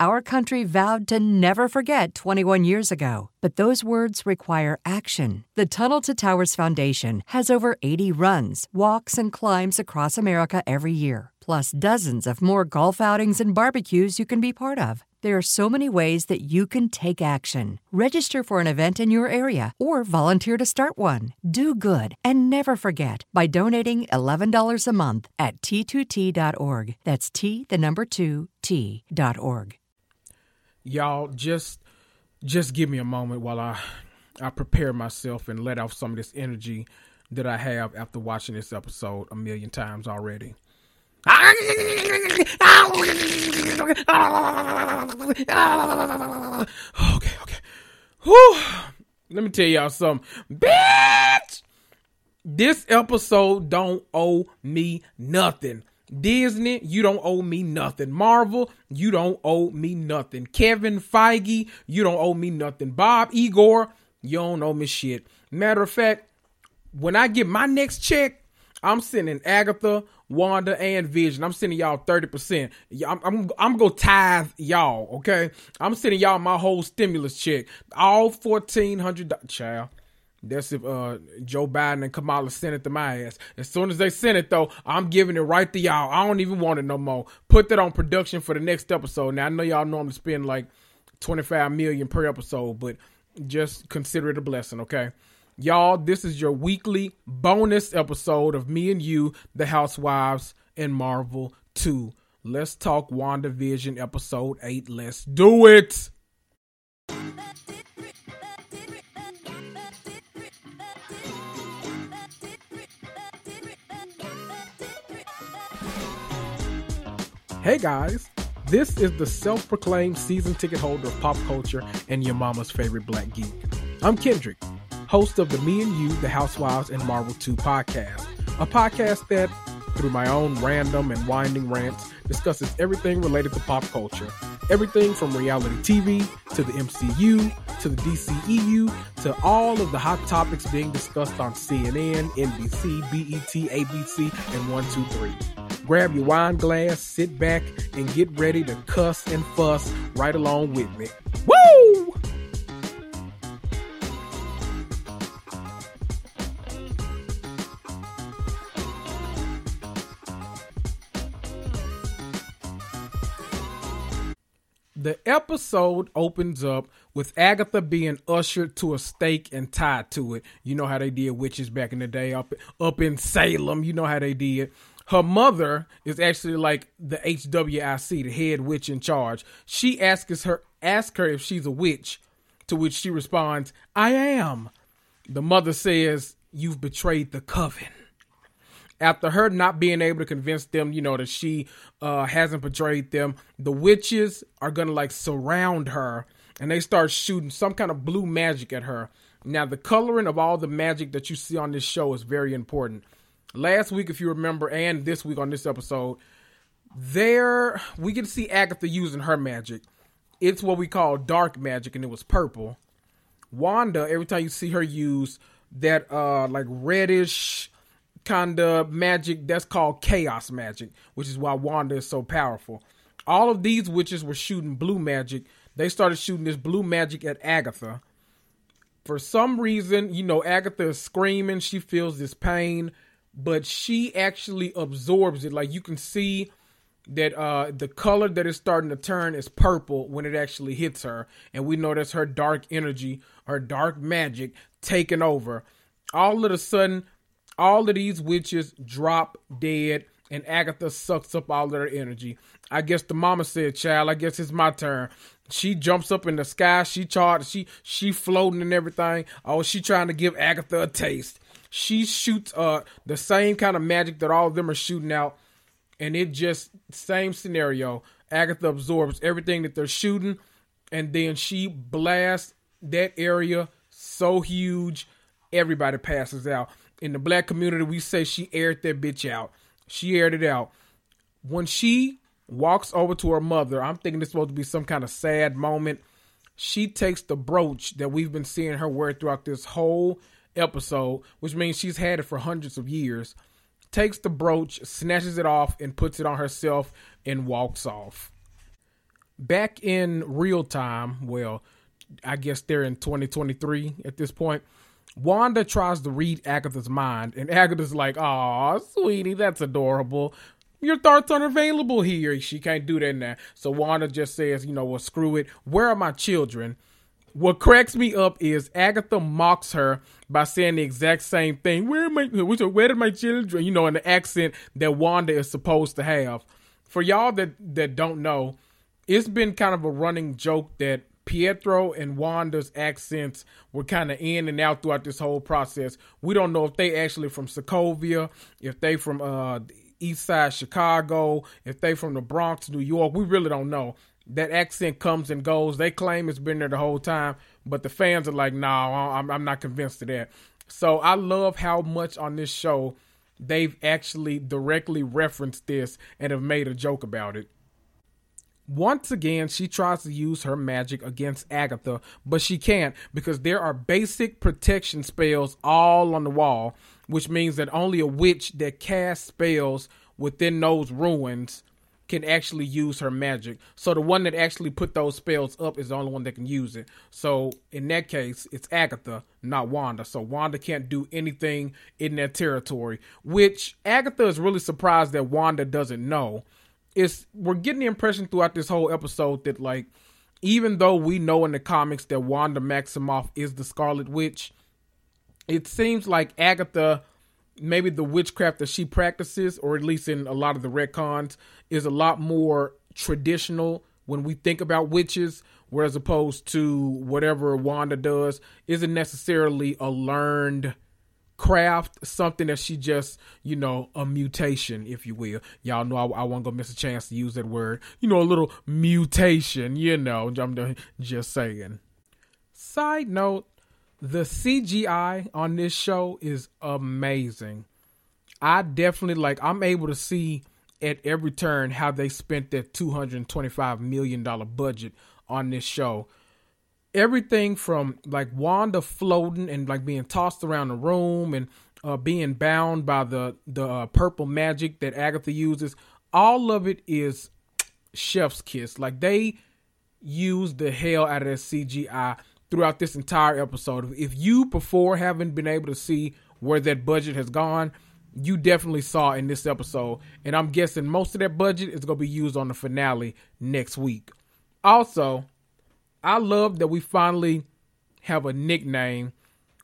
Our country vowed to never forget 21 years ago, but those words require action. The Tunnel to Towers Foundation has over 80 runs, walks, and climbs across America every year, plus dozens of more golf outings and barbecues you can be part of. There are so many ways that you can take action. Register for an event in your area or volunteer to start one. Do good and never forget by donating $11 a month at t2t.org. That's T, the number 2, T.org y'all just just give me a moment while I I prepare myself and let off some of this energy that I have after watching this episode a million times already. Okay, okay. Whew. Let me tell y'all something. Bitch! This episode don't owe me nothing. Disney, you don't owe me nothing. Marvel, you don't owe me nothing. Kevin Feige, you don't owe me nothing. Bob Iger, you don't owe me shit. Matter of fact, when I get my next check, I'm sending Agatha, Wanda, and Vision. I'm sending y'all 30%. I'm, I'm, I'm gonna tithe y'all, okay? I'm sending y'all my whole stimulus check. All $1,400. Child. That's if uh, Joe Biden and Kamala send it to my ass. As soon as they send it, though, I'm giving it right to y'all. I don't even want it no more. Put that on production for the next episode. Now I know y'all normally spend like 25 million per episode, but just consider it a blessing, okay? Y'all, this is your weekly bonus episode of me and you, the Housewives and Marvel 2. Let's talk WandaVision episode 8. Let's do it. Hey guys, this is the self proclaimed season ticket holder of pop culture and your mama's favorite black geek. I'm Kendrick, host of the Me and You, the Housewives and Marvel 2 podcast, a podcast that, through my own random and winding rants, discusses everything related to pop culture. Everything from reality TV to the MCU to the DCEU to all of the hot topics being discussed on CNN, NBC, BET, ABC, and 123. Grab your wine glass, sit back, and get ready to cuss and fuss right along with me. Woo! The episode opens up with Agatha being ushered to a stake and tied to it. You know how they did witches back in the day up up in Salem. You know how they did her mother is actually like the HWIC, the head witch in charge. She asks her asks her if she's a witch, to which she responds, "I am." The mother says, "You've betrayed the coven." After her not being able to convince them, you know, that she uh, hasn't betrayed them, the witches are gonna like surround her, and they start shooting some kind of blue magic at her. Now, the coloring of all the magic that you see on this show is very important last week, if you remember, and this week on this episode, there we to see Agatha using her magic. it's what we call dark magic, and it was purple. Wanda, every time you see her use that uh like reddish kind of magic, that's called chaos magic, which is why Wanda is so powerful. All of these witches were shooting blue magic. They started shooting this blue magic at Agatha. For some reason, you know, Agatha is screaming. She feels this pain, but she actually absorbs it. Like you can see that uh the color that is starting to turn is purple when it actually hits her. And we know that's her dark energy her dark magic taking over. All of a sudden all of these witches drop dead and agatha sucks up all of their energy. I guess the mama said child i guess it's my turn. She jumps up in the sky. She charged. She she floating and everything. Oh she trying to give agatha a taste she shoots uh the same kind of magic that all of them are shooting out and it just same scenario. Agatha absorbs everything that they're shooting, and then she blasts that area so huge, everybody passes out. In the black community, we say she aired that bitch out. She aired it out. When she walks over to her mother, I'm thinking it's supposed to be some kind of sad moment. She takes the brooch that we've been seeing her wear throughout this whole episode, which means she's had it for hundreds of years takes the brooch, snatches it off, and puts it on herself and walks off. Back in real time, well, I guess they're in 2023 at this point. Wanda tries to read Agatha's mind, and Agatha's like, "Aw, sweetie, that's adorable. Your thoughts aren't available here. She can't do that now." So Wanda just says, "You know, well, screw it. Where are my children?" What cracks me up is Agatha mocks her by saying the exact same thing. Where my where are my children? You know, in the accent that Wanda is supposed to have. For y'all that that don't know, it's been kind of a running joke that Pietro and Wanda's accents were kind of in and out throughout this whole process. We don't know if they actually from Sokovia, if they from uh east side Chicago, if they from the Bronx, New York. We really don't know that accent comes and goes. They claim it's been there the whole time, but the fans are like, "No, nah, I'm, I'm not convinced of that." So I love how much on this show they've actually directly referenced this and have made a joke about it. Once again, she tries to use her magic against Agatha, but she can't because there are basic protection spells all on the wall, which means that only a witch that casts spells within those ruins can actually use her magic. So the one that actually put those spells up is the only one that can use it. So in that case, it's Agatha, not Wanda. So Wanda can't do anything in that territory, which Agatha is really surprised that Wanda doesn't know. It's we're getting the impression throughout this whole episode that like even though we know in the comics that Wanda Maximoff is the Scarlet Witch, it seems like Agatha maybe the witchcraft that she practices, or at least in a lot of the retcons, is a lot more traditional when we think about witches, whereas opposed to whatever Wanda does isn't necessarily a learned craft, something that she just, you know, a mutation, if you will. Y'all know I, I won't go miss a chance to use that word. You know, a little mutation, you know, I'm just saying. Side note, the CGI on this show is amazing. I definitely like I'm able to see at every turn how they spent their 225 million dollar budget on this show. Everything from like Wanda floating and like being tossed around the room and uh, being bound by the the uh, purple magic that Agatha uses, all of it is chef's kiss. Like they use the hell out of that CGI throughout this entire episode. If you before haven't been able to see where that budget has gone, you definitely saw in this episode. And I'm guessing most of that budget is going to be used on the finale next week. Also, I love that we finally have a nickname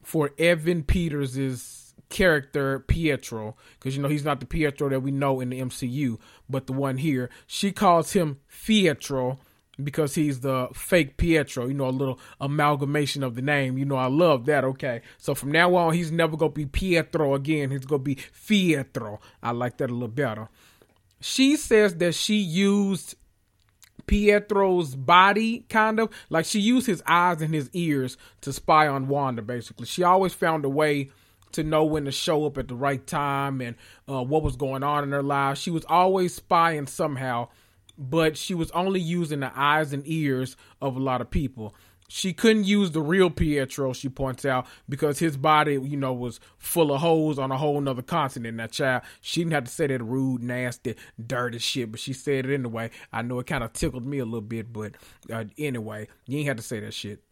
for Evan Peters' character Pietro because you know he's not the Pietro that we know in the MCU, but the one here. She calls him Fietro because he's the fake Pietro, you know, a little amalgamation of the name. You know, I love that. Okay. So from now on, he's never going to be Pietro again. He's going to be Fietro. I like that a little better. She says that she used Pietro's body, kind of like she used his eyes and his ears to spy on Wanda, basically. She always found a way to know when to show up at the right time and uh, what was going on in her life. She was always spying somehow but she was only using the eyes and ears of a lot of people. She couldn't use the real Pietro, she points out, because his body, you know, was full of holes on a whole nother continent. That child, she didn't have to say that rude, nasty, dirty shit, but she said it anyway. I know it kind of tickled me a little bit, but uh, anyway, you ain't had to say that shit.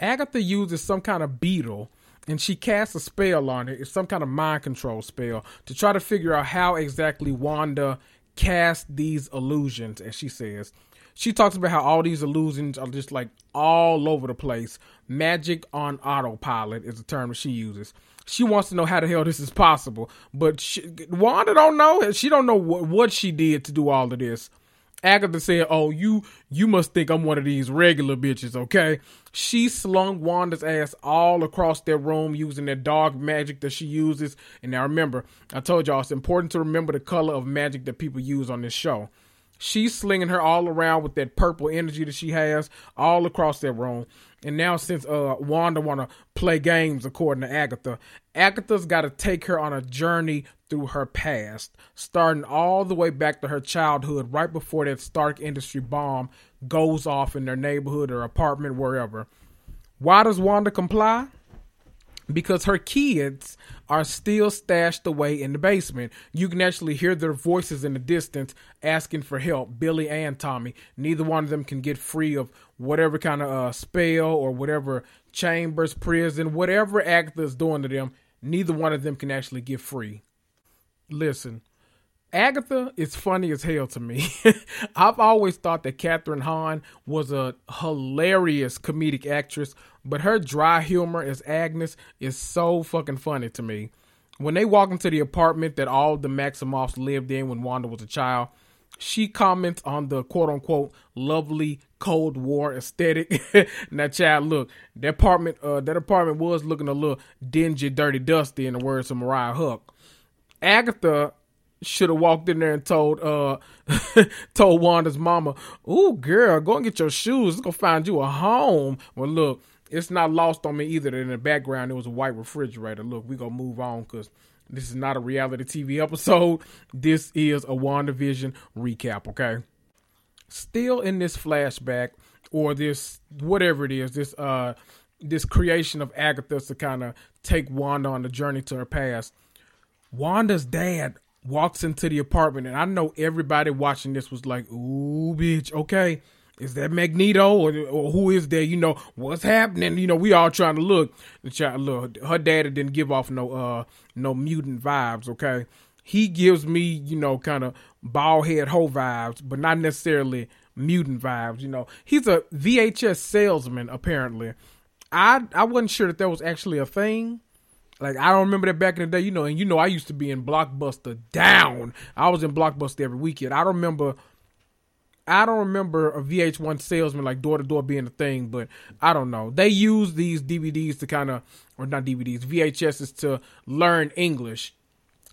Agatha uses some kind of beetle and she casts a spell on it. It's some kind of mind control spell to try to figure out how exactly Wanda cast these illusions, as she says. She talks about how all these illusions are just like all over the place. Magic on autopilot is the term that she uses. She wants to know how the hell this is possible, but she, Wanda don't know. She don't know what, what she did to do all of this. Agatha said, "Oh, you you must think I'm one of these regular bitches, okay?" She slung Wanda's ass all across their room using that dark magic that she uses. And now remember, I told y'all it's important to remember the color of magic that people use on this show. She's slinging her all around with that purple energy that she has all across their room. And now since uh Wanda wanna play games according to Agatha, Agatha's gotta take her on a journey through her past, starting all the way back to her childhood, right before that Stark Industry bomb goes off in their neighborhood or apartment, wherever. Why does Wanda comply? Because her kids are still stashed away in the basement. You can actually hear their voices in the distance asking for help, Billy and Tommy. Neither one of them can get free of whatever kind of uh, spell or whatever chambers, prison, whatever Agatha is doing to them. Neither one of them can actually get free. Listen, Agatha is funny as hell to me. I've always thought that Kathryn Hahn was a hilarious comedic actress, but her dry humor as Agnes is so fucking funny to me. When they walk into the apartment that all the Maximoffs lived in when Wanda was a child, she comments on the quote unquote lovely Cold War aesthetic. now, child, look, that apartment, uh, that apartment was looking a little dingy, dirty, dusty, in the words of Mariah Huq. Agatha should have walked in there and told uh told Wanda's mama, "Ooh, girl, go and get your shoes. Let's go find you a home." Well, look, it's not lost on me either that in the background there was a white refrigerator. Look, we gonna move on because this is not a reality TV episode. This is a WandaVision recap. Okay. Still in this flashback or this whatever it is, this uh this creation of Agatha to kind of take Wanda on the journey to her past. Wanda's dad walks into the apartment, and I know everybody watching this was like, "Ooh, bitch, okay." Is that Magneto or, or who is there? You know what's happening. You know we all trying to look. Look, her daddy didn't give off no uh no mutant vibes. Okay, he gives me you know kind of bald head hoe vibes, but not necessarily mutant vibes. You know he's a VHS salesman apparently. I I wasn't sure that that was actually a thing. Like I don't remember that back in the day, you know, and you know I used to be in Blockbuster down. I was in Blockbuster every weekend. I don't remember I don't remember a VH1 salesman like door to door being a thing, but I don't know. They use these DVDs to kind of, or not DVDs, VHSs to learn English.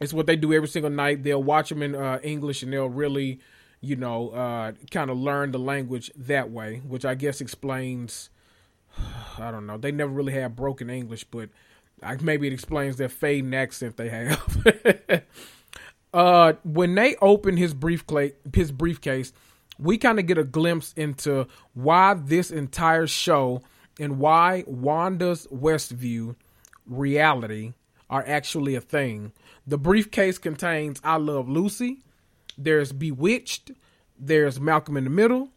It's what they do every single night. They'll watch them in uh, English and they'll really, you know, uh, kind of learn the language that way, which I guess explains, I don't know. They never really had broken English, but I, maybe it explains their fading accent they have. uh, when they open his briefcase, his briefcase, we kind of get a glimpse into why this entire show and why Wanda's Westview reality are actually a thing. The briefcase contains I Love Lucy, there's Bewitched, there's Malcolm in the Middle,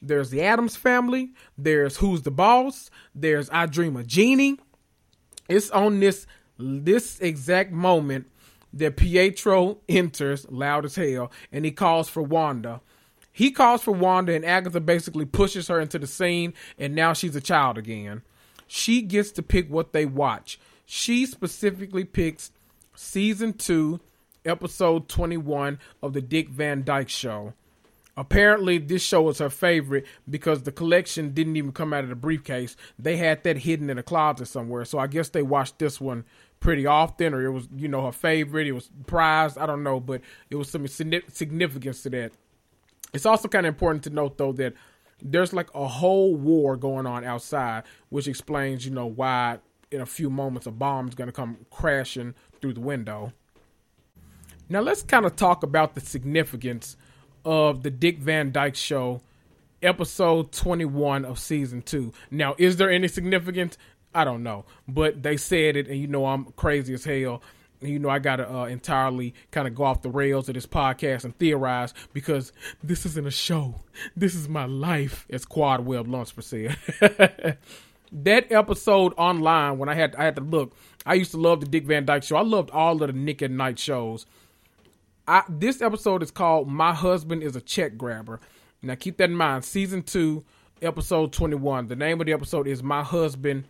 there's the Addams Family, there's Who's the Boss, there's I Dream of Jeannie, it's on this this exact moment that Pietro enters loud as hell and he calls for Wanda. He calls for Wanda and Agatha basically pushes her into the scene and now she's a child again. She gets to pick what they watch. She specifically picks season 2 episode 21 of the Dick Van Dyke show. Apparently, this show was her favorite because the collection didn't even come out of the briefcase. They had that hidden in a closet somewhere. So I guess they watched this one pretty often, or it was, you know, her favorite. It was prized. I don't know, but it was some significance to that. It's also kind of important to note, though, that there's like a whole war going on outside, which explains, you know, why in a few moments a bomb is going to come crashing through the window. Now, let's kind of talk about the significance of the Dick Van Dyke Show, episode 21 of season two. Now, is there any significance? I don't know, but they said it, and you know I'm crazy as hell. You know I gotta uh, entirely kind of go off the rails of this podcast and theorize because this isn't a show. This is my life, as Quad Webb-Lunsford said. that episode online when I had I had to look. I used to love the Dick Van Dyke Show. I loved all of the Nick at Night shows. I, this episode is called "My Husband is a Check Grabber." Now keep that in mind. Season two, episode twenty-one. The name of the episode is "My Husband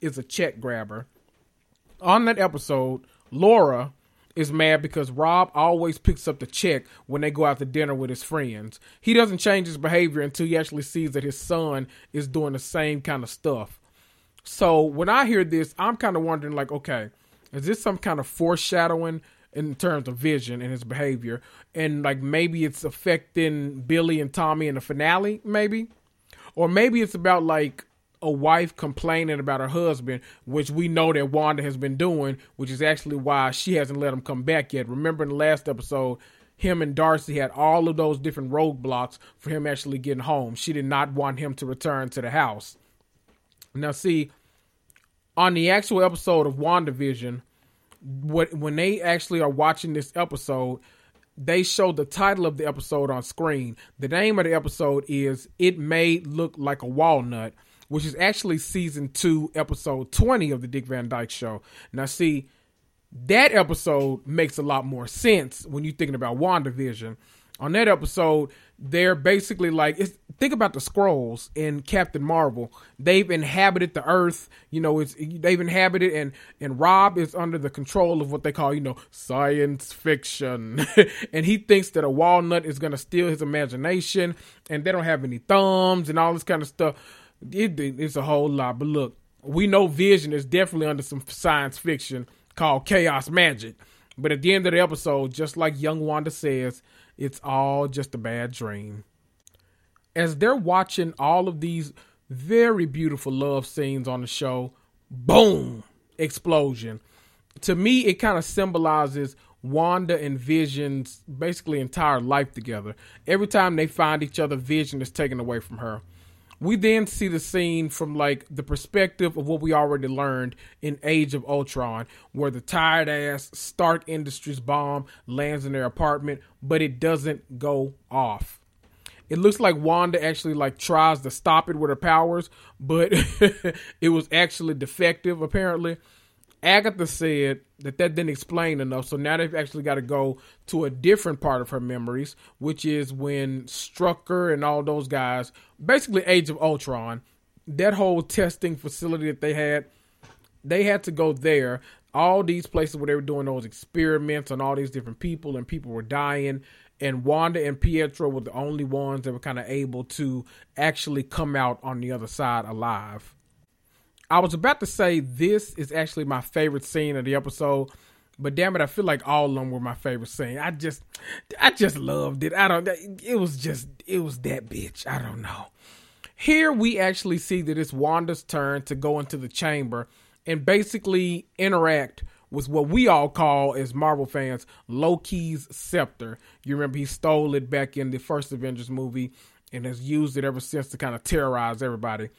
is a Check Grabber." On that episode, Laura is mad because Rob always picks up the check when they go out to dinner with his friends. He doesn't change his behavior until he actually sees that his son is doing the same kind of stuff. So when I hear this, I'm kind of wondering, like, okay, is this some kind of foreshadowing in terms of vision and his behavior? And like maybe it's affecting Billy and Tommy in the finale, maybe? Or maybe it's about like a wife complaining about her husband, which we know that Wanda has been doing, which is actually why she hasn't let him come back yet. Remember in the last episode, him and Darcy had all of those different roadblocks for him actually getting home. She did not want him to return to the house. Now, see, on the actual episode of WandaVision, what when they actually are watching this episode, they show the title of the episode on screen. The name of the episode is It May Look Like a Walnut which is actually season two, episode 20 of the Dick Van Dyke Show. Now, see, that episode makes a lot more sense when you're thinking about WandaVision. On that episode, they're basically like, think about the Skrulls in Captain Marvel. They've inhabited the Earth. You know, it's they've inhabited, and and Rob is under the control of what they call, you know, science fiction. and he thinks that a walnut is going to steal his imagination, and they don't have any thumbs and all this kind of stuff it, it's a whole lot. But look, we know Vision is definitely under some science fiction called chaos magic. But at the end of the episode, just like young Wanda says, it's all just a bad dream. As they're watching all of these very beautiful love scenes on the show, boom, explosion. To me, it kind of symbolizes Wanda and Vision's basically entire life together. Every time they find each other, Vision is taken away from her. We then see the scene from like the perspective of what we already learned in Age of Ultron, where the tired ass Stark Industries bomb lands in their apartment, but it doesn't go off. It looks like Wanda actually like tries to stop it with her powers, but it was actually defective apparently. Agatha said that that didn't explain enough, so now they've actually got to go to a different part of her memories, which is when Strucker and all those guys, basically Age of Ultron, that whole testing facility that they had, they had to go there. All these places where they were doing those experiments on all these different people, and people were dying. And Wanda and Pietro were the only ones that were kind of able to actually come out on the other side alive. I was about to say this is actually my favorite scene of the episode, but damn it, I feel like all of them were my favorite scene. I just, I just loved it. I don't. It was just, it was that bitch. I don't know. Here we actually see that it's Wanda's turn to go into the chamber and basically interact with what we all call as Marvel fans Loki's scepter. You remember he stole it back in the first Avengers movie and has used it ever since to kind of terrorize everybody.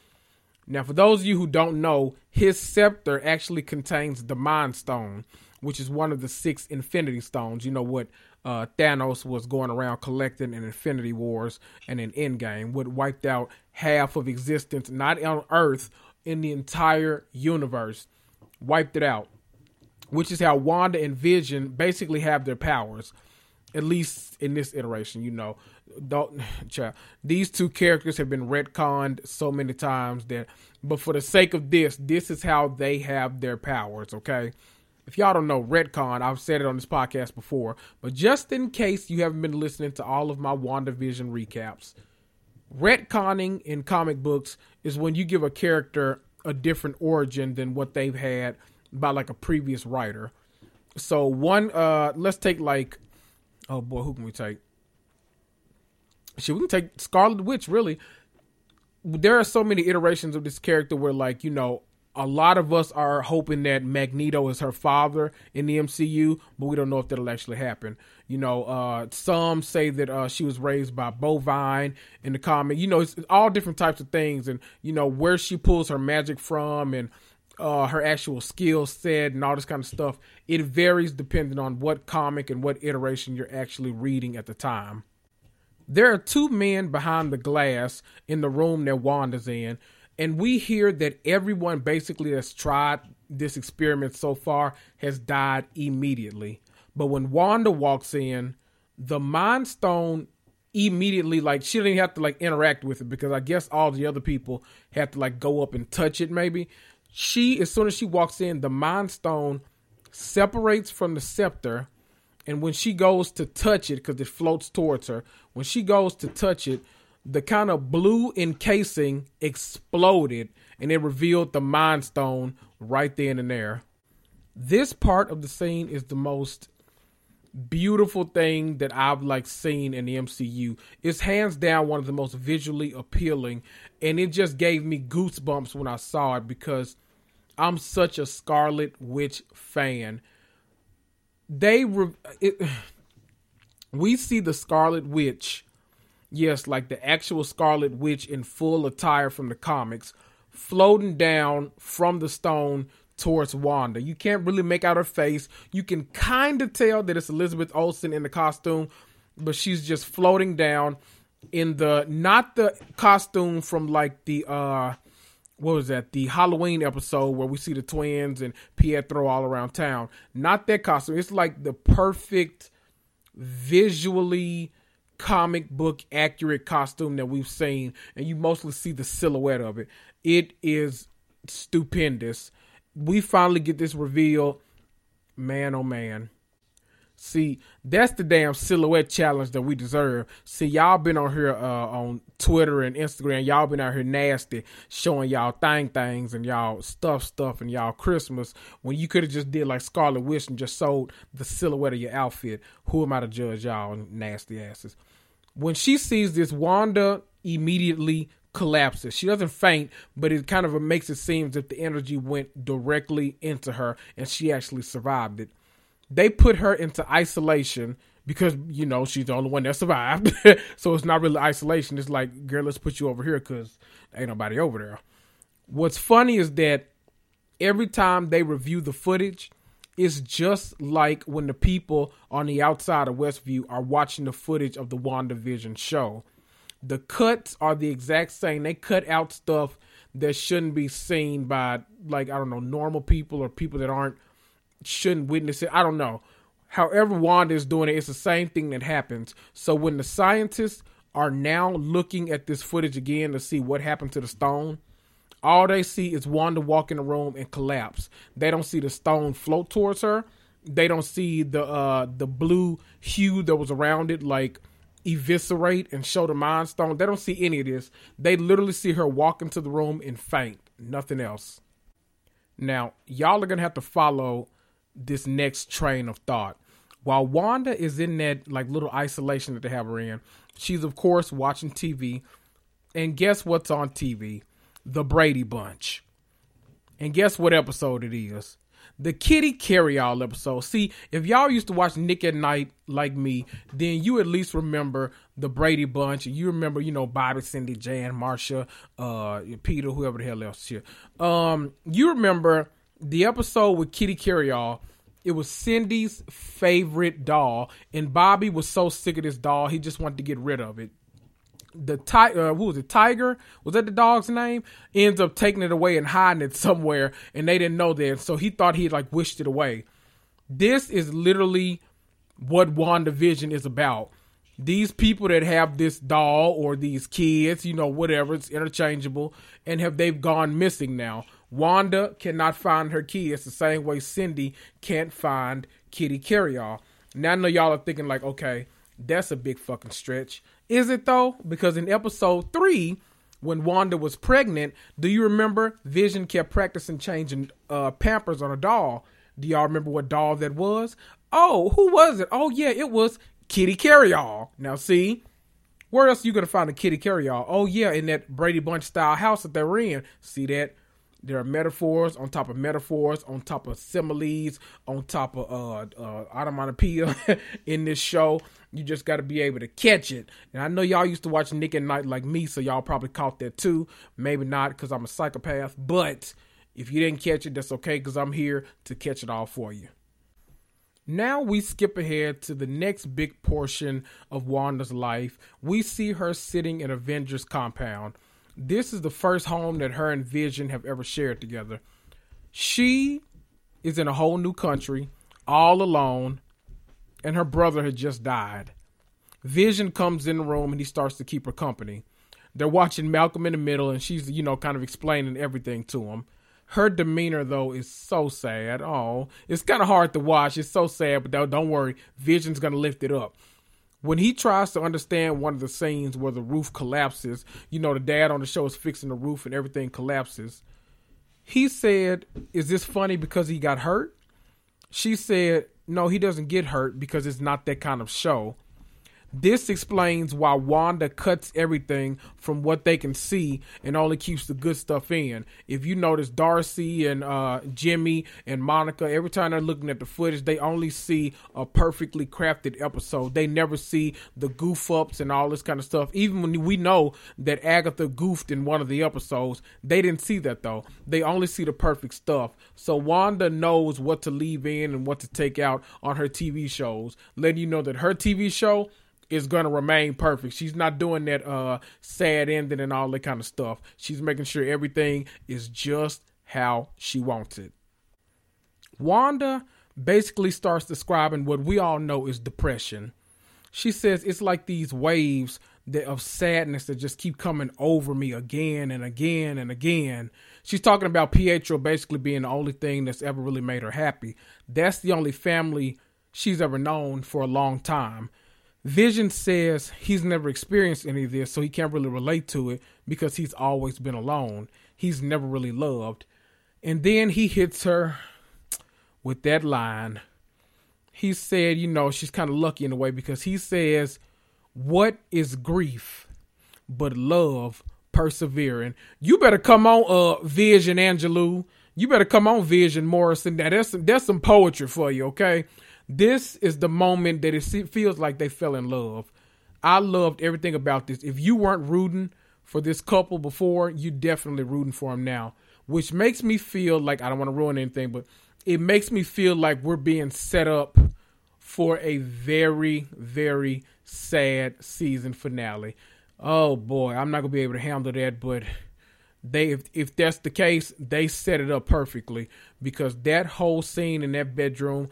Now, for those of you who don't know, his scepter actually contains the Mind Stone, which is one of the six Infinity Stones. You know what uh, Thanos was going around collecting in Infinity Wars and in Endgame, what wiped out half of existence, not on Earth, in the entire universe. Wiped it out. Which is how Wanda and Vision basically have their powers, at least in this iteration, you know don't these two characters have been retconned so many times that but for the sake of this this is how they have their powers okay? If y'all don't know retcon i've said it on this podcast before but just in case you haven't been listening to all of my wandavision recaps retconning in comic books is when you give a character a different origin than what they've had by like a previous writer. So one uh let's take like oh boy who can we take Shit, we can take Scarlet Witch. Really, there are so many iterations of this character where, like, you know, a lot of us are hoping that Magneto is her father in the MCU, but we don't know if that'll actually happen. You know, uh, some say that uh, she was raised by Bovine in the comic. You know, it's, it's all different types of things, and you know where she pulls her magic from, and uh, her actual skill set, and all this kind of stuff. It varies depending on what comic and what iteration you're actually reading at the time. There are two men behind the glass in the room that Wanda's in and we hear that everyone basically that's tried this experiment so far has died immediately. But when Wanda walks in, the Mind Stone immediately like she didn't have to like interact with it because I guess all the other people had to like go up and touch it maybe. She as soon as she walks in, the Mind Stone separates from the scepter and when she goes to touch it because it floats towards her, when she goes to touch it, the kind of blue encasing exploded and it revealed the mind stone right then and there. This part of the scene is the most beautiful thing that I've like seen in the MCU. It's hands down one of the most visually appealing and it just gave me goosebumps when I saw it because I'm such a Scarlet Witch fan. They re- it, we see the Scarlet Witch yes, like the actual Scarlet Witch in full attire from the comics, floating down from the stone towards Wanda. You can't really make out her face. You can kind of tell that it's Elizabeth Olsen in the costume, but she's just floating down in the not the costume from like the uh what was that the Halloween episode where we see the twins and Pietro all around town. Not that costume. It's like the perfect visually comic book accurate costume that we've seen, and you mostly see the silhouette of it. It is stupendous. We finally get this reveal. Man, oh man. See, that's the damn silhouette challenge that we deserve. See, y'all been on here uh, on Twitter and Instagram. Y'all been out here nasty, showing y'all thing things and y'all stuff stuff and y'all Christmas when you could have just did like Scarlet Witch and just sold the silhouette of your outfit. Who am I to judge y'all nasty asses? When she sees this, Wanda immediately collapses. She doesn't faint, but it kind of makes it seem as if the energy went directly into her and she actually survived it. They put her into isolation because you know she's the only one that survived. so it's not really isolation. It's like, girl, let's put you over here because ain't nobody over there. What's funny is that every time they review the footage, it's just like when the people on the outside of Westview are watching the footage of the WandaVision show. The cuts are the exact same. They cut out stuff that shouldn't be seen by like I don't know normal people or people that aren't shouldn't witness it. I don't know. However, Wanda is doing it, it's the same thing that happens. So when the scientists are now looking at this footage again to see what happened to the stone, all they see is Wanda walk in the room and collapse. They don't see the stone float towards her. They don't see the uh the blue hue that was around it like eviscerate and show the mind stone. They don't see any of this. They literally see her walk into the room and faint. Nothing else. Now, y'all are gonna have to follow this next train of thought. While Wanda is in that like little isolation that they have her in, she's of course watching TV. And guess what's on TV? The Brady Bunch. And guess what episode it is? The Kitty Karry-All episode. See, if y'all used to watch Nick at Night like me, then you at least remember the Brady Bunch. You remember, you know, Bobby, Cindy, Jan, Marcia, uh, Peter, whoever the hell else here. Um, you remember the episode with Kitty Karry-All. It was Cindy's favorite doll, and Bobby was so sick of this doll, he just wanted to get rid of it the tiger, uh, who was it? Tiger was that the dog's name? Ends up taking it away and hiding it somewhere, and they didn't know that. So he thought he like wished it away. This is literally what WandaVision is about. These people that have this doll or these kids, you know, whatever, it's interchangeable, and have they've gone missing now. Wanda cannot find her key. It's the same way Cindy can't find Kitty Karry-All. Now I know y'all are thinking like, okay, that's a big fucking stretch. Is it though? Because in episode three, when Wanda was pregnant, do you remember Vision kept practicing changing uh, Pampers on a doll? Do y'all remember what doll that was? Oh, who was it? Oh yeah, it was Kitty Karry-All. Now see, where else are you gonna find a Kitty Karry-All? Oh yeah, in that Brady Bunch style house that they were in. See that? There are metaphors on top of metaphors, on top of similes, on top of uh, uh, onomatopoeia in this show. You just got to be able to catch it. And I know y'all used to watch Nick at Night like me, so y'all probably caught that too. Maybe not because I'm a psychopath, but if you didn't catch it, that's okay because I'm here to catch it all for you. Now we skip ahead to the next big portion of Wanda's life. We see her sitting in Avengers compound. This is the first home that her and Vision have ever shared together. She is in a whole new country, all alone, and her brother had just died. Vision comes in the room and he starts to keep her company. They're watching Malcolm in the Middle, and she's, you know, kind of explaining everything to him. Her demeanor, though, is so sad. Oh, it's kind of hard to watch. It's so sad, but don't, worry. Vision's going to lift it up. When he tries to understand one of the scenes where the roof collapses, you know, the dad on the show is fixing the roof and everything collapses. He said, Is this funny because he got hurt? She said, No, he doesn't get hurt because it's not that kind of show. This explains why Wanda cuts everything from what they can see and only keeps the good stuff in. If you notice, Darcy and uh, Jimmy and Monica, every time they're looking at the footage, they only see a perfectly crafted episode. They never see the goof ups and all this kind of stuff. Even when we know that Agatha goofed in one of the episodes, they didn't see that though. They only see the perfect stuff. So Wanda knows what to leave in and what to take out on her TV shows, letting you know that her TV show is gonna remain perfect. She's not doing that uh sad ending and all that kind of stuff. She's making sure everything is just how she wants it. Wanda basically starts describing what we all know is depression. She says it's like these waves that of sadness that just keep coming over me again and again and again. She's talking about Pietro basically being the only thing that's ever really made her happy. That's the only family she's ever known for a long time. Vision says he's never experienced any of this, so he can't really relate to it because he's always been alone. He's never really loved. And then he hits her with that line. He said, you know, she's kind of lucky in a way because he says, What is grief but love persevering? You better come on, uh, Vision Angelou. You better come on, Vision Morrison. Now, that's that's some poetry for you, okay? This is the moment that it feels like they fell in love. I loved everything about this. If you weren't rooting for this couple before, you definitely rooting for them now, which makes me feel like I don't want to ruin anything, but it makes me feel like we're being set up for a very, very sad season finale. Oh boy, I'm not gonna be able to handle that, but they if, if that's the case, they set it up perfectly because that whole scene in that bedroom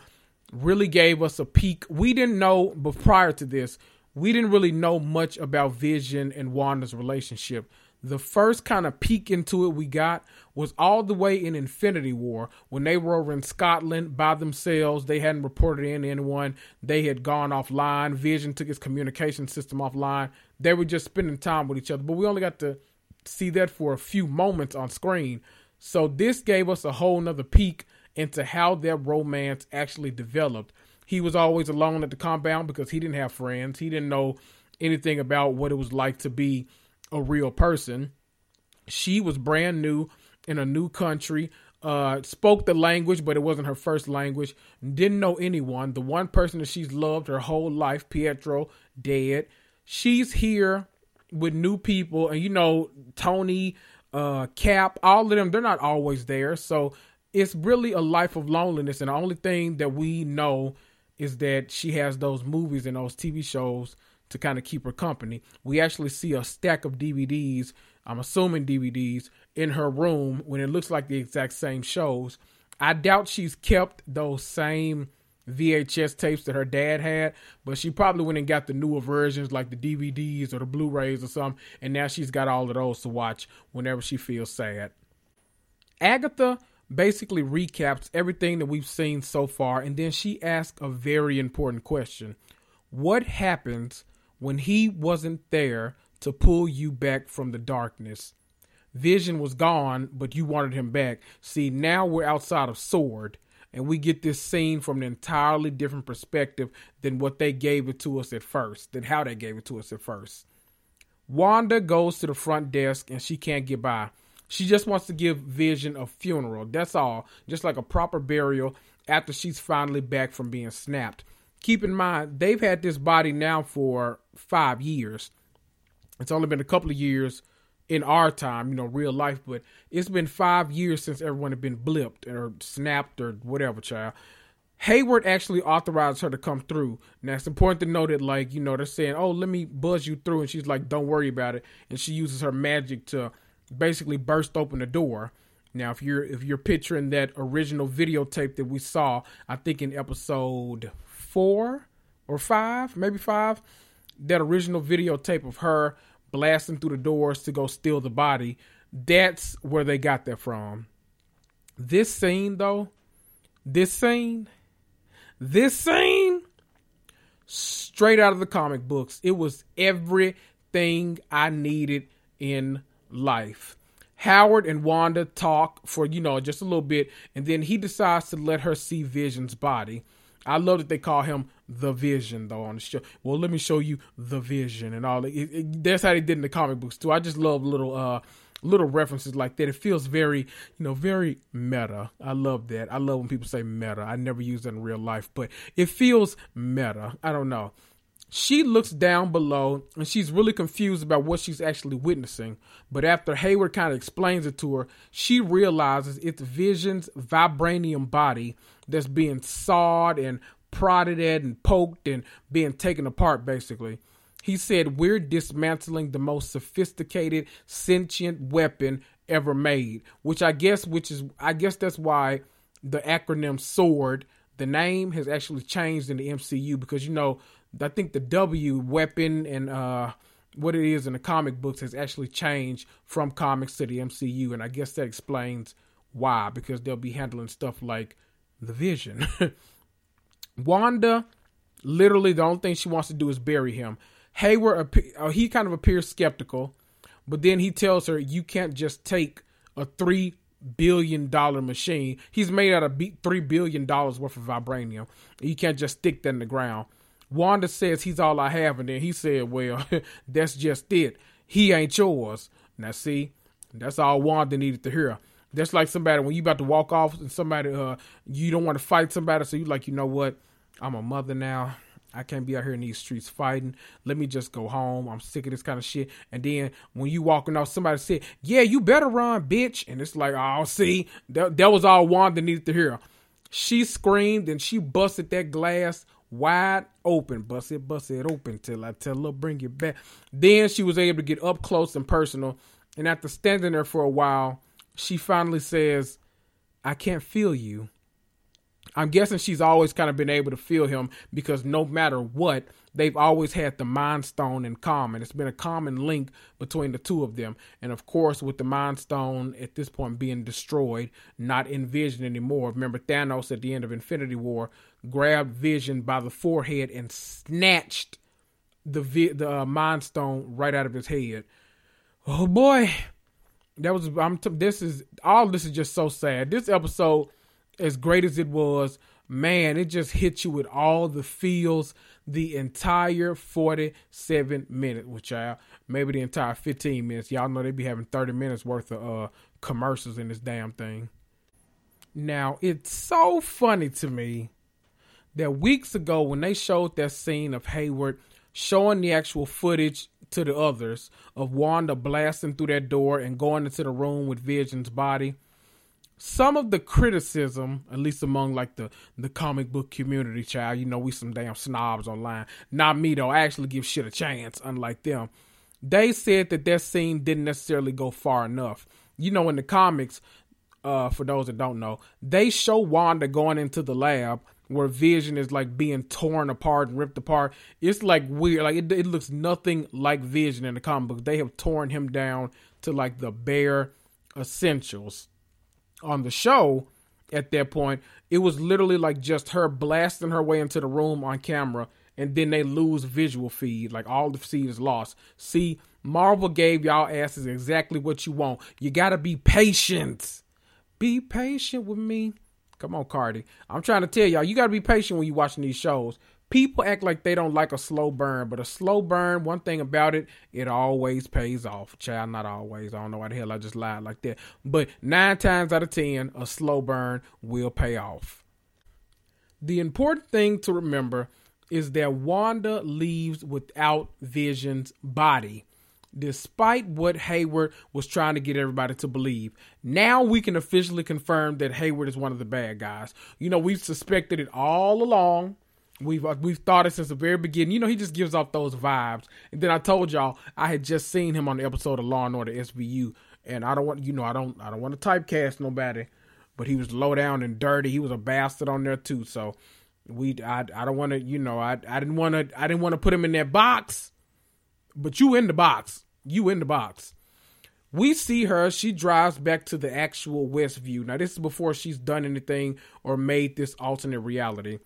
really gave us a peek. We didn't know, but prior to this, we didn't really know much about Vision and Wanda's relationship. The first kind of peek into it we got was all the way in Infinity War when they were over in Scotland by themselves. They hadn't reported in anyone. They had gone offline. Vision took his communication system offline. They were just spending time with each other, but we only got to see that for a few moments on screen. So this gave us a whole nother peek into how their romance actually developed. He was always alone at the compound because he didn't have friends. He didn't know anything about what it was like to be a real person. She was brand new in a new country, uh, spoke the language, but it wasn't her first language, didn't know anyone. The one person that she's loved her whole life, Pietro, dead. She's here with new people, and you know, Tony, uh, Cap, all of them, they're not always there. So it's really a life of loneliness, and the only thing that we know is that she has those movies and those TV shows to kind of keep her company. We actually see a stack of DVDs, I'm assuming DVDs, in her room when it looks like the exact same shows. I doubt she's kept those same VHS tapes that her dad had, but she probably went and got the newer versions like the DVDs or the Blu rays or something, and now she's got all of those to watch whenever she feels sad. Agatha basically recaps everything that we've seen so far, and then she asks a very important question What happens when he wasn't there to pull you back from the darkness? Vision was gone, but you wanted him back. See, now we're outside of Sword, and we get this scene from an entirely different perspective than what they gave it to us at first, than how they gave it to us at first. Wanda goes to the front desk and she can't get by. She just wants to give Vision a funeral. That's all. Just like a proper burial after she's finally back from being snapped. Keep in mind, they've had this body now for five years. It's only been a couple of years in our time, you know, real life, but it's been five years since everyone had been blipped or snapped or whatever, child. Hayward actually authorized her to come through. Now it's important to know that, like, you know, they're saying, "Oh, let me buzz you through," and she's like, "Don't worry about it," and she uses her magic to basically burst open the door. Now, if you're if you're picturing that original videotape that we saw, I think in episode four or five, maybe five, that original videotape of her blasting through the doors to go steal the body, that's where they got that from. This scene, though, this scene, this scene, straight out of the comic books, it was everything I needed in life. Hayward and Wanda talk for, you know, just a little bit, and then he decides to let her see Vision's body. I love that they call him the Vision though on the show. Well, let me show you the Vision and all. It, it, that's how they did in the comic books too. I just love little uh little references like that. It feels very you know very meta. I love that. I love when people say meta. I never use that in real life, but it feels meta. I don't know. She looks down below and she's really confused about what she's actually witnessing. But after Hayward kind of explains it to her, she realizes it's Vision's vibranium body that's being sawed and prodded at and poked and being taken apart, basically. He said, We're dismantling the most sophisticated sentient weapon ever made, which I guess, which is, I guess that's why the acronym SWORD, the name has actually changed in the MCU because, you know, I think the W weapon and, uh, what it is in the comic books has actually changed from comics to the MCU, and I guess that explains why because they'll be handling stuff like the Vision. Wanda, literally, the only thing she wants to do is bury him. Hayward, uh, he kind of appears skeptical, but then he tells her, "You can't just take a three billion dollar machine. He's made out of three billion dollars worth of vibranium. You can't just stick that in the ground." Wanda says he's all I have, and then he said, "Well, that's just it. He ain't yours." Now, see, that's all Wanda needed to hear. That's like somebody when you about to walk off and somebody uh you don't want to fight somebody, so you like, you know what? I'm a mother now. I can't be out here in these streets fighting. Let me just go home. I'm sick of this kind of shit. And then when you walking off, somebody said, "Yeah, you better run, bitch." And it's like, oh, see, that that was all Wanda needed to hear. She screamed and she busted that glass wide open, bust it, bust it open till I tell her bring it back. Then she was able to get up close and personal. And after standing there for a while, she finally says, I can't feel you. I'm guessing she's always kind of been able to feel him because no matter what, they've always had the Mind Stone in common. It's been a common link between the two of them. And of course, with the Mind Stone at this point being destroyed, not in Vision anymore. Remember, Thanos at the end of Infinity War grabbed Vision by the forehead and snatched the the uh, Mind Stone right out of his head. Oh boy, that was I'm t- this is all this is just so sad. This episode as great as it was, man, it just hit you with all the feels the entire 47 minutes, which y'all maybe the entire 15 minutes. Y'all know they be having 30 minutes worth of uh commercials in this damn thing. Now, it's so funny to me that weeks ago when they showed that scene of Hayward showing the actual footage to the others of Wanda blasting through that door and going into the room with Vision's body. Some of the criticism, at least among like the the comic book community, child, you know, we some damn snobs online. Not me though. I actually give shit a chance, unlike them. They said that that scene didn't necessarily go far enough. You know, in the comics, uh, for those that don't know, they show Wanda going into the lab where Vision is like being torn apart and ripped apart. It's like weird. Like it, it looks nothing like Vision in the comic book. They have torn him down to like the bare essentials. On the show, at that point, it was literally like just her blasting her way into the room on camera, and then they lose visual feed. Like all the feed is lost. See, Marvel gave y'all asses exactly what you want. You gotta be patient. Be patient with me. Come on, Cardi. I'm trying to tell y'all, you got to be patient when you're watching these shows. People act like they don't like a slow burn, but a slow burn, one thing about it, it always pays off. Child, not always. I don't know why the hell I just lied like that. But nine times out of ten, a slow burn will pay off. The important thing to remember is that Wanda leaves without Vision's body despite what Hayward was trying to get everybody to believe. Now we can officially confirm that Hayward is one of the bad guys. You know, we've suspected it all along. We've uh, we've thought it since the very beginning. You know, he just gives off those vibes. And then I told y'all I had just seen him on the episode of Law and Order SVU, and I don't want you know I don't I don't want to typecast nobody, but he was low down and dirty. He was a bastard on there too. So we I I don't want to you know I I didn't want to I didn't want to put him in that box. But you in the box you in the box. We see her, she drives back to the actual Westview. Now, this is before she's done anything or made this alternate reality.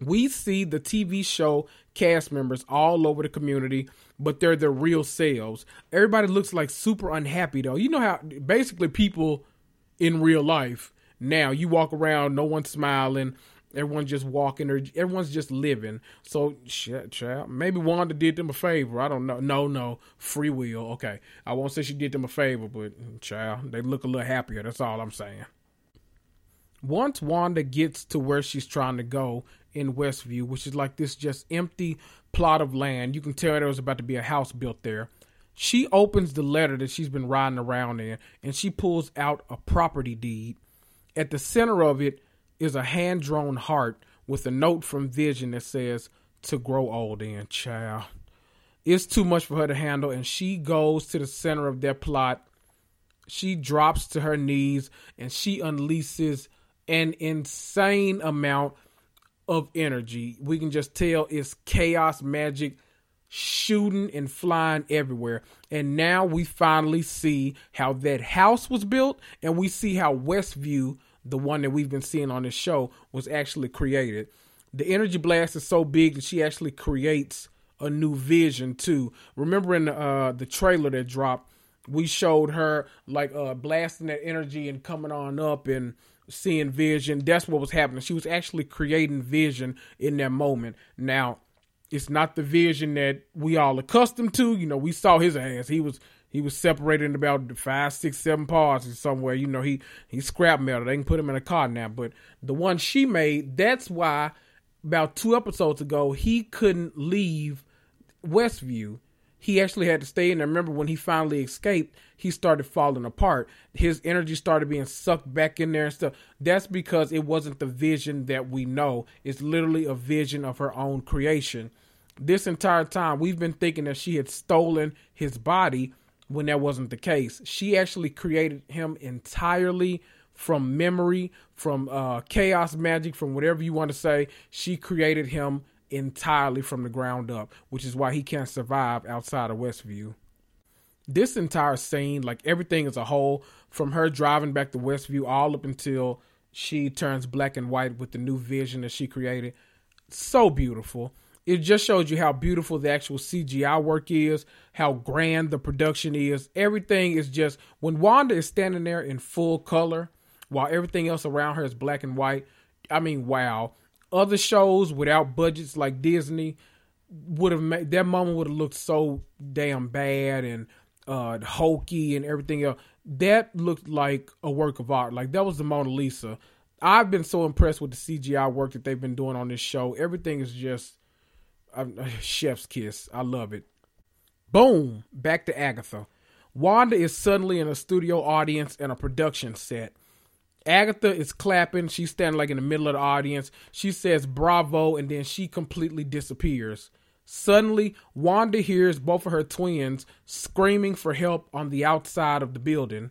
We see the TV show cast members all over the community, but they're their real selves. Everybody looks like super unhappy, though. You know how basically people in real life now you walk around, no one's smiling, Everyone's just walking or everyone's just living. So shit, child. Maybe Wanda did them a favor. I don't know. No, no. Free will. Okay. I won't say she did them a favor, but child, they look a little happier. That's all I'm saying. Once Wanda gets to where she's trying to go in Westview, which is like this just empty plot of land, you can tell there was about to be a house built there. She opens the letter that she's been riding around in and she pulls out a property deed. At the center of it is a hand drawn heart with a note from Vision that says, To grow old in, child. It's too much for her to handle, and she goes to the center of their plot. She drops to her knees and she unleashes an insane amount of energy. We can just tell it's chaos magic shooting and flying everywhere. And now we finally see how that house was built, and we see how Westview the one that we've been seeing on this show, was actually created. The energy blast is so big that she actually creates a new vision too. Remember in the, uh, the trailer that dropped, we showed her like uh, blasting that energy and coming on up and seeing vision. That's what was happening. She was actually creating vision in that moment. Now, it's not the vision that we all accustomed to. You know, we saw his ass. He was he was separated in about five, six, seven parts somewhere. You know, he he scrap metal. They can put him in a car now. But the one she made, that's why about two episodes ago he couldn't leave Westview. He actually had to stay in there. Remember when he finally escaped, he started falling apart. His energy started being sucked back in there and stuff. That's because it wasn't the vision that we know. It's literally a vision of her own creation. This entire time, we've been thinking that she had stolen his body when that wasn't the case. She actually created him entirely from memory, from uh, chaos magic, from whatever you want to say. She created him entirely from the ground up, which is why he can't survive outside of Westview. This entire scene, like everything as a whole, from her driving back to Westview all up until she turns black and white with the new vision that she created, so beautiful it just shows you how beautiful the actual CGI work is, how grand the production is. Everything is just when Wanda is standing there in full color while everything else around her is black and white. I mean, wow. Other shows without budgets like Disney would have made that moment would have looked so damn bad and uh hokey and everything else. That looked like a work of art. Like that was the Mona Lisa. I've been so impressed with the CGI work that they've been doing on this show. Everything is just chef's kiss. I love it. Boom. Back to Agatha. Wanda is suddenly in a studio audience and a production set. Agatha is clapping. She's standing like in the middle of the audience. She says bravo and then she completely disappears. Suddenly, Wanda hears both of her twins screaming for help on the outside of the building.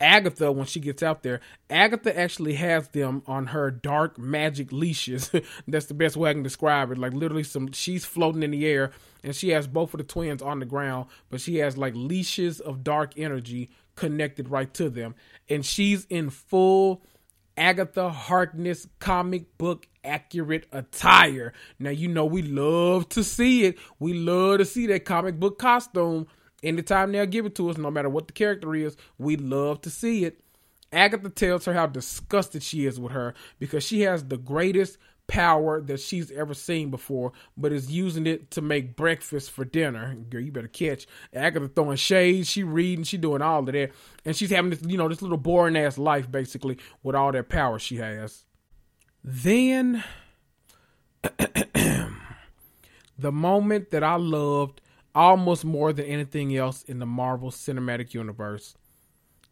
Agatha, when she gets out there, Agatha actually has them on her dark magic leashes. That's the best way I can describe it. Like literally, some she's floating in the air, and she has both of the twins on the ground, but she has like leashes of dark energy connected right to them, and she's in full Agatha Harkness comic book accurate attire. Now you know we love to see it. We love to see that comic book costume Anytime they'll give it to us, no matter what the character is, we love to see it. Agatha tells her how disgusted she is with her because she has the greatest power that she's ever seen before, but is using it to make breakfast for dinner. Girl, you better catch Agatha throwing shades. She reading, she doing all of that, and she's having this, you know, this little boring ass life basically with all that power she has. Then, the moment that I loved almost more than anything else in the Marvel Cinematic Universe.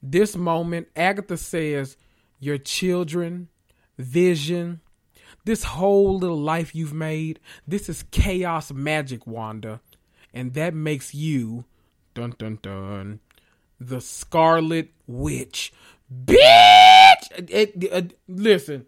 This moment, Agatha says, Your children, vision, this whole little life you've made, this is chaos magic, Wanda. And that makes you, dun dun dun, the Scarlet Witch. Bitch! It, it, uh, listen,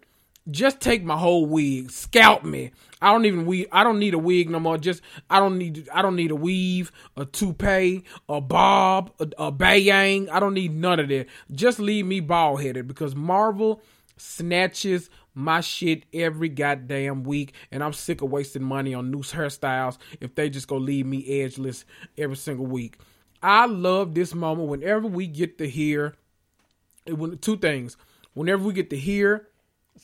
just take my whole wig, scalp me. I don't even weave. I don't need a wig no more. Just I don't need. I don't need a weave, a toupee, a bob, a, a bayang. I don't need none of that. Just leave me bald headed because Marvel snatches my shit every goddamn week, and I'm sick of wasting money on new hairstyles if they just go leave me edgeless every single week. I love this moment whenever we get to hear when two things. Whenever we get to hear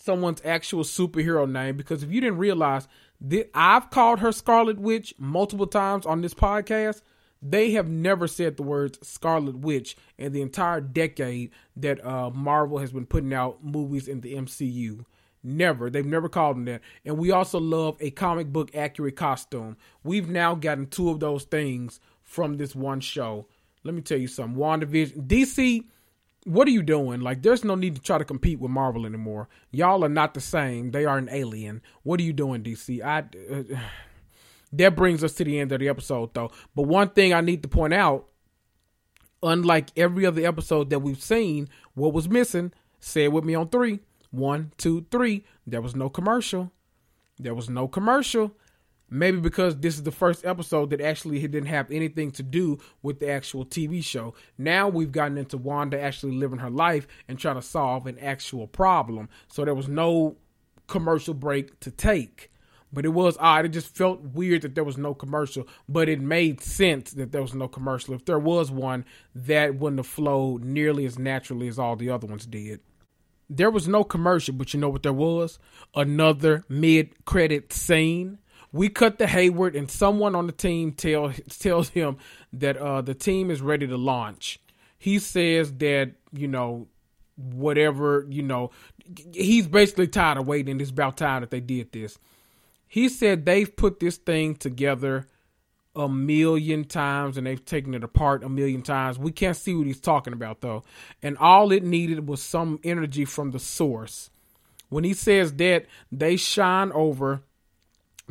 someone's actual superhero name, because if you didn't realize that I've called her Scarlet Witch multiple times on this podcast. They have never said the words Scarlet Witch in the entire decade that uh, Marvel has been putting out movies in the MCU. Never. They've never called them that. And we also love a comic book accurate costume. We've now gotten two of those things from this one show. Let me tell you something. WandaVision. DC, what are you doing? Like, there's no need to try to compete with Marvel anymore. Y'all are not the same. They are an alien. What are you doing, DC? I. Uh, that brings us to the end of the episode, though. But one thing I need to point out unlike every other episode that we've seen, what was missing? Say it with me on three. One, two, three. There was no commercial. There was no commercial. Maybe because this is the first episode that actually didn't have anything to do with the actual TV show. Now we've gotten into Wanda actually living her life and trying to solve an actual problem. So there was no commercial break to take. But it was odd. It just felt weird that there was no commercial, but it made sense that there was no commercial. If there was one, that wouldn't have flowed nearly as naturally as all the other ones did. There was no commercial, but you know what there was? Another mid credit scene. We cut to Hayward, and someone on the team tell, tells him that uh, the team is ready to launch. He says that, you know, whatever, you know, he's basically tired of waiting. It's about time that they did this. He said they've put this thing together a million times and they've taken it apart a million times. We can't see what he's talking about though. And all it needed was some energy from the source. When he says that, they shine over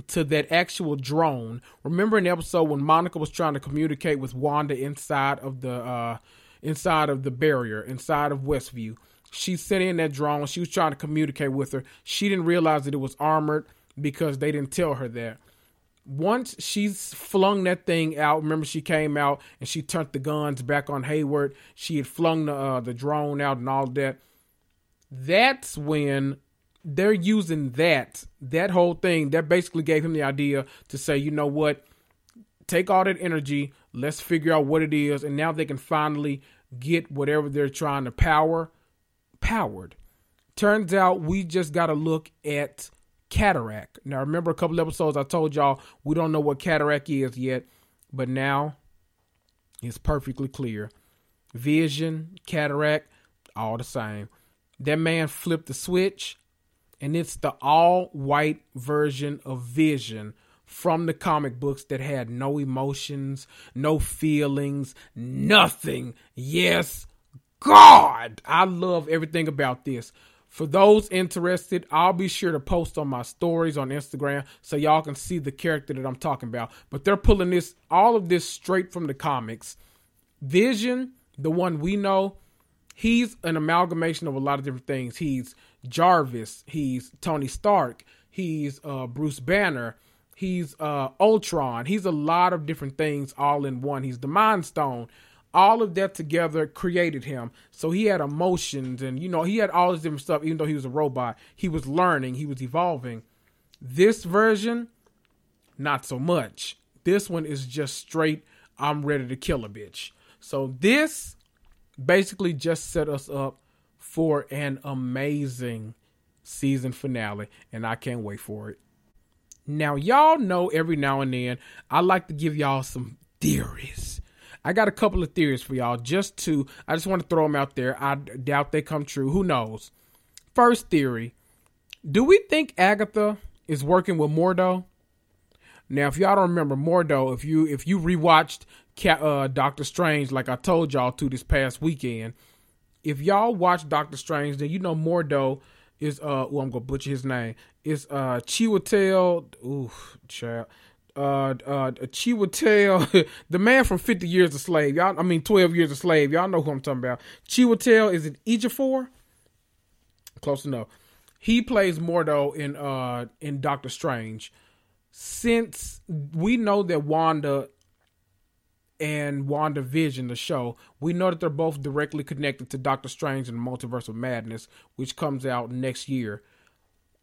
to that actual drone. Remember an episode when Monica was trying to communicate with Wanda inside of the uh inside of the barrier, inside of Westview. She sent in that drone. She was trying to communicate with her. She didn't realize that it was armored because they didn't tell her that once she's flung that thing out, remember she came out and she turned the guns back on Hayward. She had flung the uh, the drone out and all that. That's when they're using that that whole thing. That basically gave him the idea to say, you know what, take all that energy. Let's figure out what it is, and now they can finally get whatever they're trying to power powered. Turns out we just got to look at cataract. Now, remember a couple episodes I told y'all we don't know what cataract is yet, but now it's perfectly clear. Vision, cataract, all the same. That man flipped the switch, and it's the all white version of Vision from the comic books that had no emotions, no feelings, nothing. Yes, God, I love everything about this. For those interested, I'll be sure to post on my stories on Instagram so y'all can see the character that I'm talking about. But they're pulling this all of this straight from the comics. Vision, the one we know, he's an amalgamation of a lot of different things. He's Jarvis, he's Tony Stark, he's uh, Bruce Banner, he's uh, Ultron, he's a lot of different things all in one. He's the Mind Stone all of that together created him. So he had emotions and, you know, he had all this different stuff, even though he was a robot. He was learning, he was evolving. This version, not so much. This one is just straight, I'm ready to kill a bitch. So this basically just set us up for an amazing season finale, and I can't wait for it. Now, y'all know every now and then I like to give y'all some theories. I got a couple of theories for y'all just to, I just want to throw them out there. I doubt they come true. Who knows? First theory Do we think Agatha is working with Mordo? Now, if y'all don't remember Mordo, if you if you rewatched uh, Doctor Strange, like I told y'all to this past weekend, if y'all watch Doctor Strange, then you know Mordo is uh oh I'm gonna butcher his name. It's uh Chiwetel ooh child. Uh uh Chiwetel the man from fifty years a slave. Y'all I mean twelve years a slave. Y'all know who I'm talking about. Chiwetel is it Ejiofor? Close enough. He plays Mordo in uh in Doctor Strange. Since we know that Wanda and WandaVision, the show, we know that they're both directly connected to Doctor Strange and Multiverse of Madness, which comes out next year.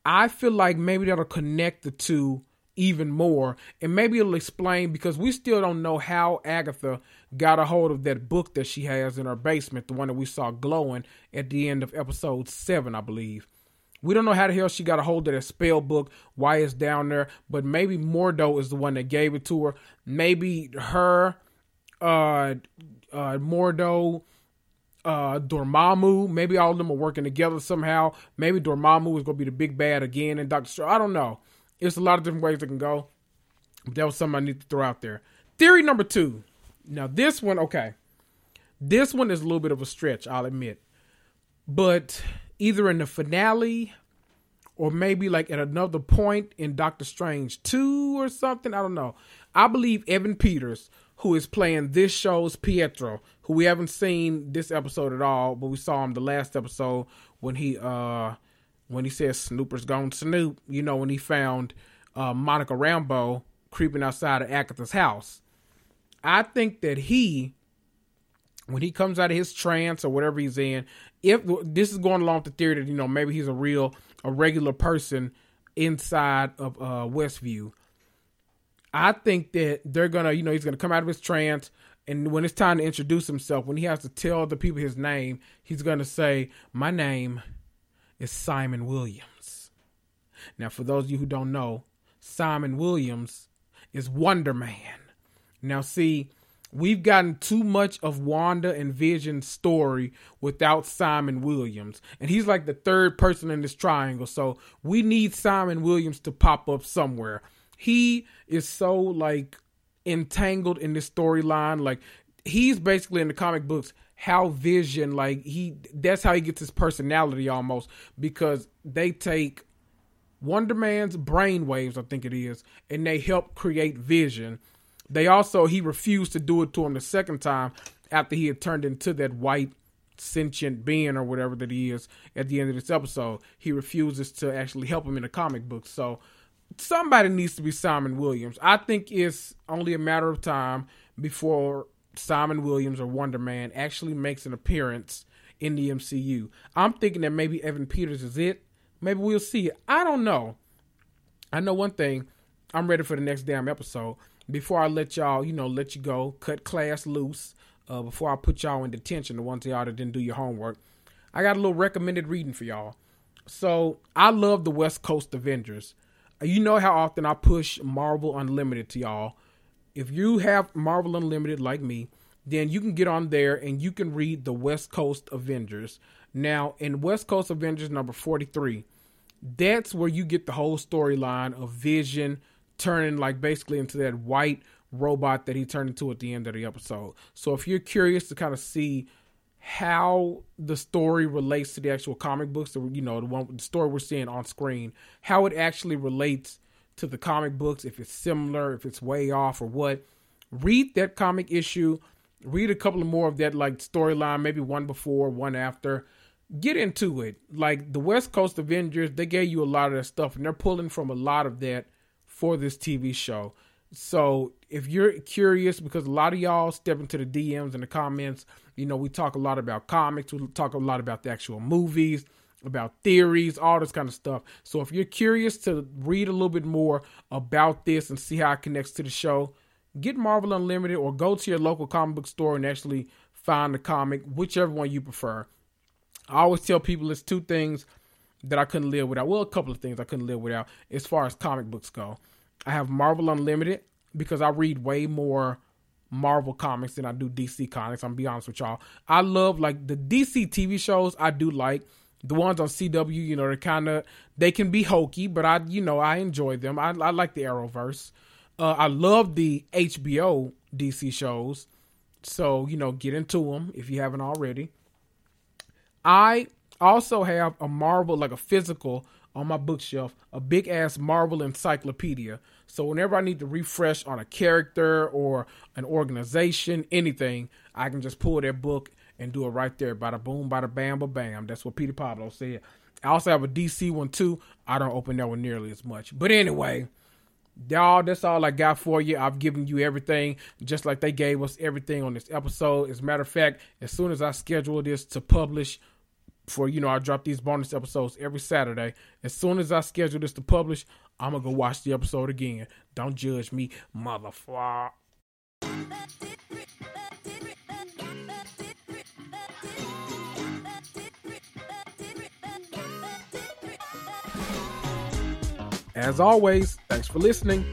I feel like maybe that'll connect the two even more, and maybe it'll explain because we still don't know how Agatha got a hold of that book that she has in her basement, the one that we saw glowing at the end of episode seven, I believe. We don't know how the hell she got a hold of that spell book, why it's down there, but maybe Mordo is the one that gave it to her. Maybe her uh, uh, Mordo, uh, Dormammu. Maybe all of them are working together somehow. Maybe Dormammu is going to be the big bad again in Doctor Strange. I don't know. It's a lot of different ways it can go. But that was something I need to throw out there. Theory number two. Now, this one, okay. This one is a little bit of a stretch, I'll admit. But either in the finale or maybe like at another point in Doctor Strange 2 or something, I don't know. I believe Evan Peters who is playing this show's Pietro, who we haven't seen this episode at all, but we saw him the last episode when he uh when he says Snooper's gone snoop, you know, when he found uh, Monica Rambeau creeping outside of Agatha's house. I think that he when he comes out of his trance or whatever he's in, if this is going along with the theory that, you know, maybe he's a real a regular person inside of uh Westview I think that they're gonna, you know, he's gonna come out of his trance, and when it's time to introduce himself, when he has to tell the people his name, he's gonna say, "My name is Simon Williams." Now, for those of you who don't know, Simon Williams is Wonder Man. Now, see, we've gotten too much of Wanda and Vision's story without Simon Williams. And he's like the third person in this triangle. So we need Simon Williams to pop up somewhere he is so like entangled in this storyline. Like he's basically in the comic books how Vision like he that's how he gets his personality almost because they take Wonder Man's brainwaves, I think it is, and they help create Vision. They also he refused to do it to him the second time after he had turned into that white sentient being or whatever that he is at the end of this episode. He refuses to actually help him in the comic books. So somebody needs to be Simon Williams. I think it's only a matter of time before Simon Williams or Wonder Man actually makes an appearance in the MCU. I'm thinking that maybe Evan Peters is it. Maybe we'll see it. I don't know. I know one thing. I'm ready for the next damn episode. Before I let y'all, you know, let you go, cut class loose. Uh, before I put y'all in detention, the ones y'all that didn't do your homework, I got a little recommended reading for y'all. So I love the West Coast Avengers you know how often I push Marvel Unlimited to y'all. If you have Marvel Unlimited like me, then you can get on there and you can read the West Coast Avengers. Now, in West Coast Avengers number 43, that's where you get the whole storyline of Vision turning like basically into that white robot that he turned into at the end of the episode. So if you're curious to kind of see how the story relates to the actual comic books, the you know the one the story we're seeing on screen, how it actually relates to the comic books, if it's similar, if it's way off or what. Read that comic issue, read a couple of more of that like storyline, maybe one before, one after. Get into it. Like the West Coast Avengers, they gave you a lot of that stuff, and they're pulling from a lot of that for this TV show. So if you're curious, because a lot of y'all step into the DMs and the comments you know, we talk a lot about comics, we talk a lot about the actual movies, about theories, all this kind of stuff. So if you're curious to read a little bit more about this and see how it connects to the show, get Marvel Unlimited or go to your local comic book store and actually find the comic, whichever one you prefer. I always tell people it's two things that I couldn't live without. Well, a couple of things I couldn't live without as far as comic books go. I have Marvel Unlimited because I read way more Marvel comics than I do DC comics. I'm be honest with y'all. I love like the DC TV shows. I do like the ones on CW. You know, they're kind of they can be hokey, but I you know I enjoy them. I, I like the Arrowverse. Uh, I love the HBO DC shows. So you know, get into them if you haven't already. I also have a Marvel like a physical on my bookshelf, a big ass Marvel encyclopedia. So whenever I need to refresh on a character or an organization, anything, I can just pull that book and do it right there. Bada boom, bada bam, ba bam. That's what Peter Pablo said. I also have a DC one too. I don't open that one nearly as much. But anyway, y'all, that's all I got for you. I've given you everything, just like they gave us everything on this episode. As a matter of fact, as soon as I schedule this to publish for you know I drop these bonus episodes every Saturday. As soon as I schedule this to publish, I'm gonna go watch the episode again. Don't judge me, motherfucker. As always, thanks for listening.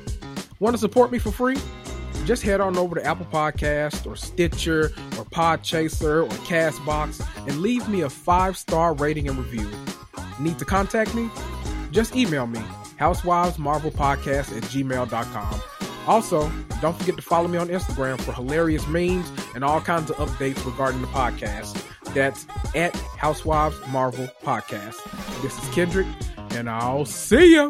Want to support me for free? Just head on over to Apple Podcast or Stitcher or Podchaser or Castbox and leave me a five star rating and review. Need to contact me? Just email me, housewivesmarvelpodcast at gmail.com. Also, don't forget to follow me on Instagram for hilarious memes and all kinds of updates regarding the podcast. That's at Housewives Marvel Podcast. This is Kendrick, and I'll see ya.